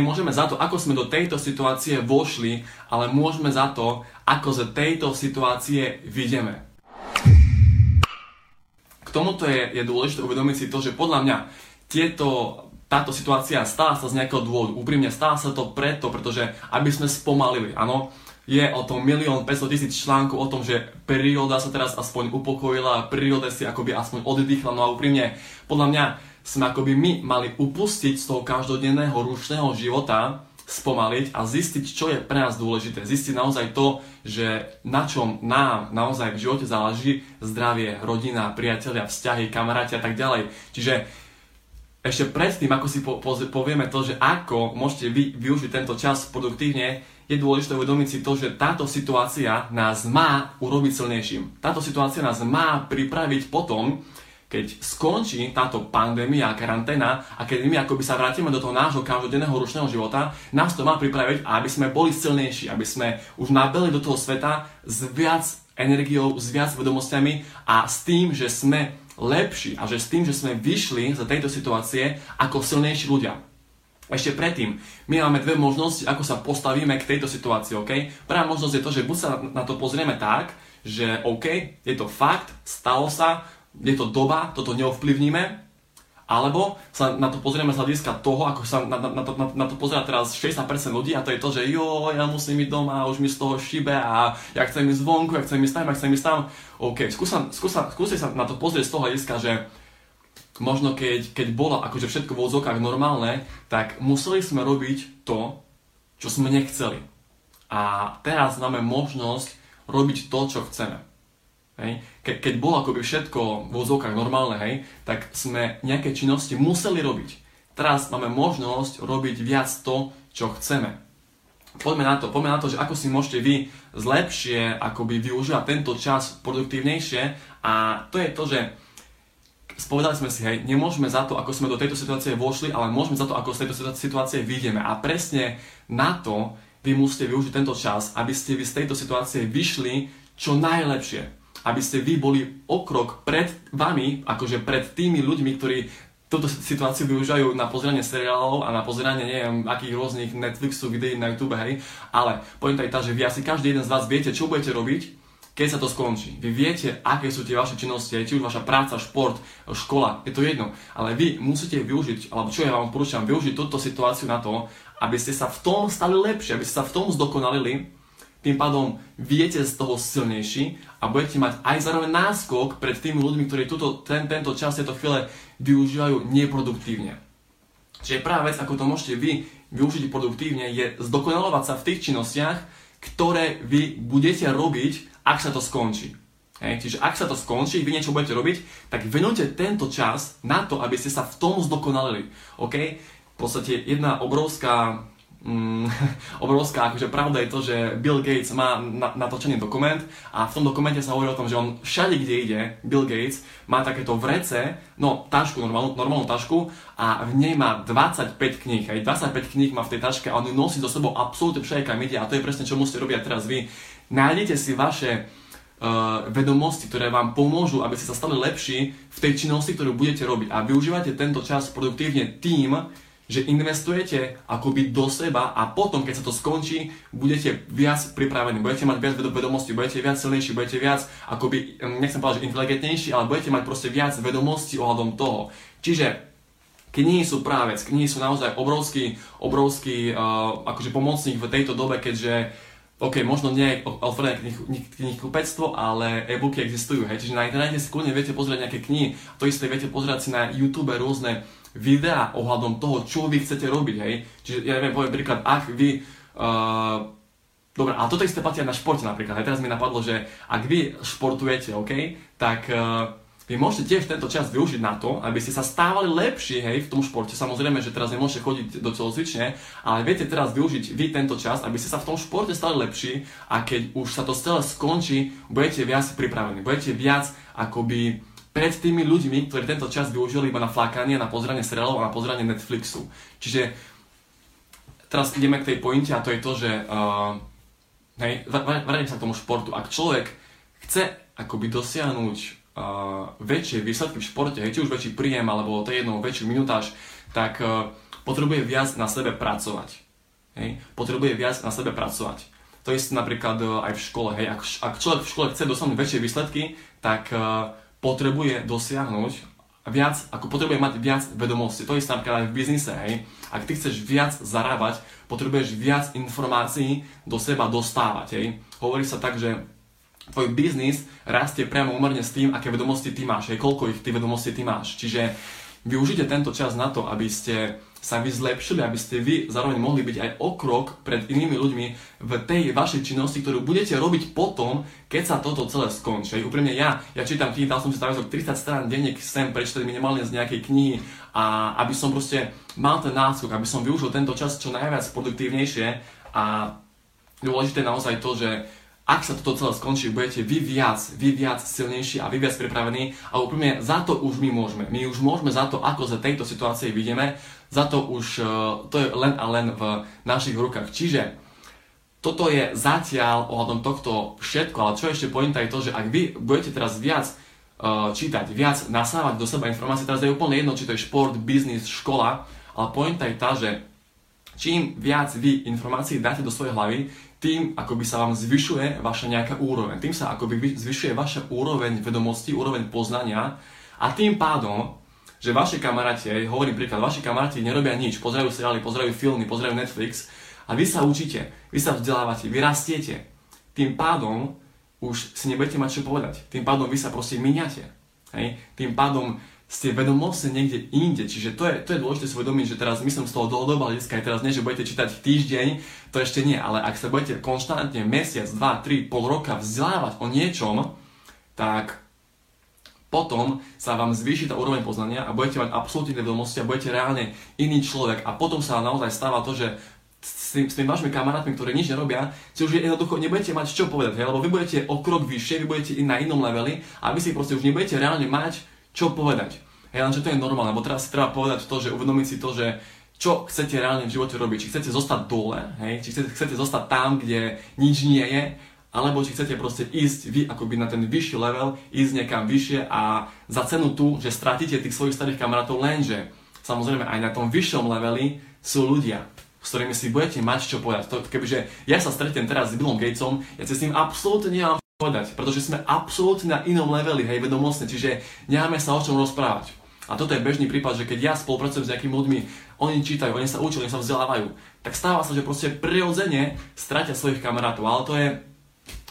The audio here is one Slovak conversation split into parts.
Nemôžeme za to, ako sme do tejto situácie vošli, ale môžeme za to, ako z tejto situácie vidíme. K tomuto je, je dôležité uvedomiť si to, že podľa mňa tieto, táto situácia stala sa z nejakého dôvodu. Úprimne stala sa to preto, pretože aby sme spomalili, áno, je o tom milión 500 tisíc článkov o tom, že príroda sa teraz aspoň upokojila, príroda si akoby aspoň oddychla, no a úprimne, podľa mňa sme akoby my mali upustiť z toho každodenného rušného života, spomaliť a zistiť, čo je pre nás dôležité. Zistiť naozaj to, že na čom nám naozaj v živote záleží zdravie, rodina, priatelia, vzťahy, kamaráti a tak ďalej. Čiže ešte predtým, ako si po, po, povieme to, že ako môžete vy využiť tento čas produktívne, je dôležité uvedomiť si to, že táto situácia nás má urobiť silnejším. Táto situácia nás má pripraviť potom, keď skončí táto pandémia a karanténa a keď my akoby sa vrátime do toho nášho každodenného ručného života, nás to má pripraviť, aby sme boli silnejší, aby sme už nabeli do toho sveta s viac energiou, s viac vedomosťami a s tým, že sme lepší a že s tým, že sme vyšli za tejto situácie ako silnejší ľudia. Ešte predtým, my máme dve možnosti, ako sa postavíme k tejto situácii, OK? Prvá možnosť je to, že buď sa na to pozrieme tak, že OK, je to fakt, stalo sa, je to doba, toto neovplyvníme, alebo sa na to pozrieme z hľadiska toho, ako sa na, na, to, na, na to pozera teraz 60% ľudí a to je to, že jo, ja musím ísť doma, už mi z toho šibe a ja chcem ísť zvonku, ja chcem ísť tam, ja chcem ísť tam. OK, skúsa, skúsa, skúsi sa na to pozrieť z toho hľadiska, že možno keď, keď bolo akože všetko v odzokách normálne, tak museli sme robiť to, čo sme nechceli. A teraz máme možnosť robiť to, čo chceme. Hej. Ke, keď bolo akoby všetko v úzovkách normálne, hej, tak sme nejaké činnosti museli robiť. Teraz máme možnosť robiť viac to, čo chceme. Poďme na to, poďme na to, že ako si môžete vy zlepšie akoby využívať tento čas produktívnejšie a to je to, že spovedali sme si, hej, nemôžeme za to, ako sme do tejto situácie vošli, ale môžeme za to, ako z tejto situácie vyjdeme. A presne na to vy musíte využiť tento čas, aby ste vy z tejto situácie vyšli čo najlepšie aby ste vy boli o krok pred vami, akože pred tými ľuďmi, ktorí túto situáciu využívajú na pozeranie seriálov a na pozeranie neviem akých rôznych Netflixu videí na YouTube, hej. Ale pointa je tá, že vy asi každý jeden z vás viete, čo budete robiť, keď sa to skončí. Vy viete, aké sú tie vaše činnosti, či už vaša práca, šport, škola, je to jedno. Ale vy musíte využiť, alebo čo ja vám odporúčam, využiť túto situáciu na to, aby ste sa v tom stali lepšie, aby ste sa v tom zdokonalili, tým pádom viete z toho silnejší a budete mať aj zároveň náskok pred tými ľuďmi, ktorí tuto, ten, tento čas, tieto chvíle využívajú neproduktívne. Čiže prvá vec, ako to môžete vy využiť produktívne, je zdokonalovať sa v tých činnostiach, ktoré vy budete robiť, ak sa to skončí. Hej, čiže ak sa to skončí, vy niečo budete robiť, tak venujte tento čas na to, aby ste sa v tom zdokonalili. OK? V podstate jedna obrovská mm, obrovská akože pravda je to, že Bill Gates má na, natočený dokument a v tom dokumente sa hovorí o tom, že on všade, kde ide, Bill Gates má takéto vrece, no tašku, normálnu, normálnu tašku a v nej má 25 kníh. Aj 25 kníh má v tej taške a on ju nosí so sebou absolútne všade, kam ide a to je presne, čo musíte robiť teraz vy. Nájdete si vaše uh, vedomosti, ktoré vám pomôžu, aby ste sa stali lepší v tej činnosti, ktorú budete robiť a využívate tento čas produktívne tým, že investujete akoby do seba a potom, keď sa to skončí, budete viac pripravení, budete mať viac vedomostí, budete viac silnejší, budete viac akoby, nechcem povedať, že inteligentnejší, ale budete mať proste viac vedomostí ohľadom toho. Čiže knihy sú práve, knihy sú naozaj obrovský, obrovský uh, akože pomocník v tejto dobe, keďže OK, možno nie otvorené knihkupectvo, ale e-booky existujú, hej, čiže na internete si kľudne viete pozrieť nejaké knihy, to isté viete pozerať si na YouTube rôzne videá ohľadom toho, čo vy chcete robiť, hej. Čiže ja neviem, poviem príklad, ak vy... Uh, Dobre, a toto isté platí aj na športe napríklad. Aj teraz mi napadlo, že ak vy športujete, OK, tak uh, vy môžete tiež tento čas využiť na to, aby ste sa stávali lepší hej, v tom športe. Samozrejme, že teraz nemôžete chodiť do celocvične, ale viete teraz využiť vy tento čas, aby ste sa v tom športe stali lepší a keď už sa to celé skončí, budete viac pripravení, budete viac akoby pred tými ľuďmi, ktorí tento čas využili iba na flákanie, na pozeranie seriálov a na pozeranie Netflixu. Čiže teraz ideme k tej pointe a to je to, že uh, hej, vrátim sa k tomu športu. Ak človek chce akoby dosiahnuť uh, väčšie výsledky v športe, hej, či už väčší príjem alebo to je jedno, väčšiu minutáž, tak uh, potrebuje viac na sebe pracovať. Hej? Potrebuje viac na sebe pracovať. To isté napríklad e, aj v škole. Hej? Ak, ak človek v škole chce dosiahnuť väčšie výsledky, tak uh, potrebuje dosiahnuť viac, ako potrebuje mať viac vedomostí. To isté napríklad aj v biznise. Hej? Ak ty chceš viac zarábať, potrebuješ viac informácií do seba dostávať. Hej? Hovorí sa tak, že tvoj biznis rastie priamo umerne s tým, aké vedomosti ty máš, aj koľko ich ty vedomosti ty máš. Čiže využite tento čas na to, aby ste sa vy zlepšili, aby ste vy zároveň mohli byť aj o krok pred inými ľuďmi v tej vašej činnosti, ktorú budete robiť potom, keď sa toto celé skončí. Úprimne ja, ja čítam knihy, dal som si 30 strán denne sem prečítať minimálne z nejakej knihy a aby som proste mal ten náskok, aby som využil tento čas čo najviac produktívnejšie a dôležité je naozaj to, že ak sa toto celé skončí, budete vy viac, vy viac silnejší a vy viac pripravení a úplne za to už my môžeme. My už môžeme za to, ako za tejto situácii vidíme, za to už uh, to je len a len v našich rukách. Čiže toto je zatiaľ ohľadom tohto všetko, ale čo ešte pointa je to, že ak vy budete teraz viac uh, čítať, viac nasávať do seba informácie, teraz je úplne jedno, či to je šport, biznis, škola, ale pointa je tá, že čím viac vy informácií dáte do svojej hlavy, tým akoby sa vám zvyšuje vaša nejaká úroveň. Tým sa akoby zvyšuje vaša úroveň vedomosti, úroveň poznania a tým pádom, že vaši kamaráti, hovorím príklad, vaši kamaráti nerobia nič, pozerajú seriály, pozerajú filmy, pozerajú Netflix a vy sa učíte, vy sa vzdelávate, vy rastiete. Tým pádom už si nebudete mať čo povedať. Tým pádom vy sa proste miniate. Hej? Tým pádom ste vedomostne niekde inde. Čiže to je, to je dôležité si uvedomiť, že teraz myslím z toho dlhodobého hľadiska aj teraz nie, že budete čítať týždeň, to ešte nie, ale ak sa budete konštantne mesiac, dva, tri, pol roka vzdelávať o niečom, tak potom sa vám zvýši tá úroveň poznania a budete mať absolútne vedomosti a budete reálne iný človek a potom sa naozaj stáva to, že s, tým, s tými vašimi kamarátmi, ktorí nič nerobia, si už jednoducho nebudete mať čo povedať, hej? lebo vy budete o krok vyššie, vy budete na inom leveli a vy si proste už nebudete reálne mať čo povedať. Hej, lenže to je normálne, lebo teraz si treba povedať to, že uvedomiť si to, že čo chcete reálne v živote robiť. Či chcete zostať dole, hej, či chcete, chcete zostať tam, kde nič nie je, alebo či chcete proste ísť vy akoby na ten vyšší level, ísť niekam vyššie a za cenu tu, že stratíte tých svojich starých kamarátov, lenže samozrejme aj na tom vyššom leveli sú ľudia, s ktorými si budete mať čo povedať. To, kebyže ja sa stretnem teraz s Billom Gatesom, ja si s ním absolútne nemám povedať, pretože sme absolútne na inom leveli, hej, vedomostne, čiže nemáme sa o čom rozprávať. A toto je bežný prípad, že keď ja spolupracujem s nejakými ľuďmi, oni čítajú, oni sa učia, oni sa vzdelávajú, tak stáva sa, že proste prirodzene stratia svojich kamarátov, ale to je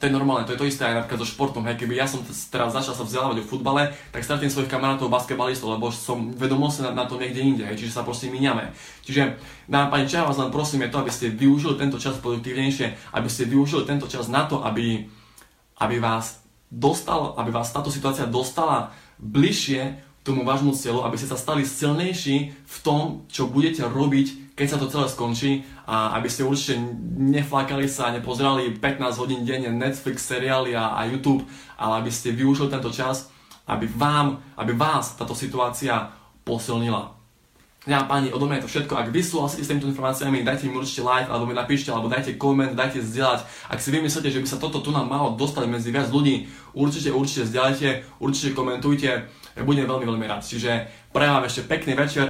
to je normálne, to je to isté aj napríklad so športom, hej, keby ja som teraz začal sa vzdelávať o futbale, tak stratím svojich kamarátov basketbalistov, lebo som vedomostne na, na to niekde inde, hej, čiže sa proste míňame. Čiže, dáma pani, čo vás len prosím je to, aby ste využili tento čas produktívnejšie, aby ste využili tento čas na to, aby aby vás dostal, aby vás táto situácia dostala bližšie k tomu vášmu cieľu, aby ste sa stali silnejší v tom, čo budete robiť, keď sa to celé skončí a aby ste určite neflákali sa a nepozerali 15 hodín denne Netflix, seriály a, a YouTube, ale aby ste využili tento čas, aby vám, aby vás táto situácia posilnila. Ja, páni, odo mňa je to všetko. Ak vy súhlasíte s týmito informáciami, dajte mi určite like, alebo mi napíšte, alebo dajte koment, dajte zdieľať. Ak si vymyslíte, že by sa toto tu nám malo dostať medzi viac ľudí, určite, určite zdieľajte, určite komentujte. Budem veľmi, veľmi rád. Čiže prajem vám ešte pekný večer.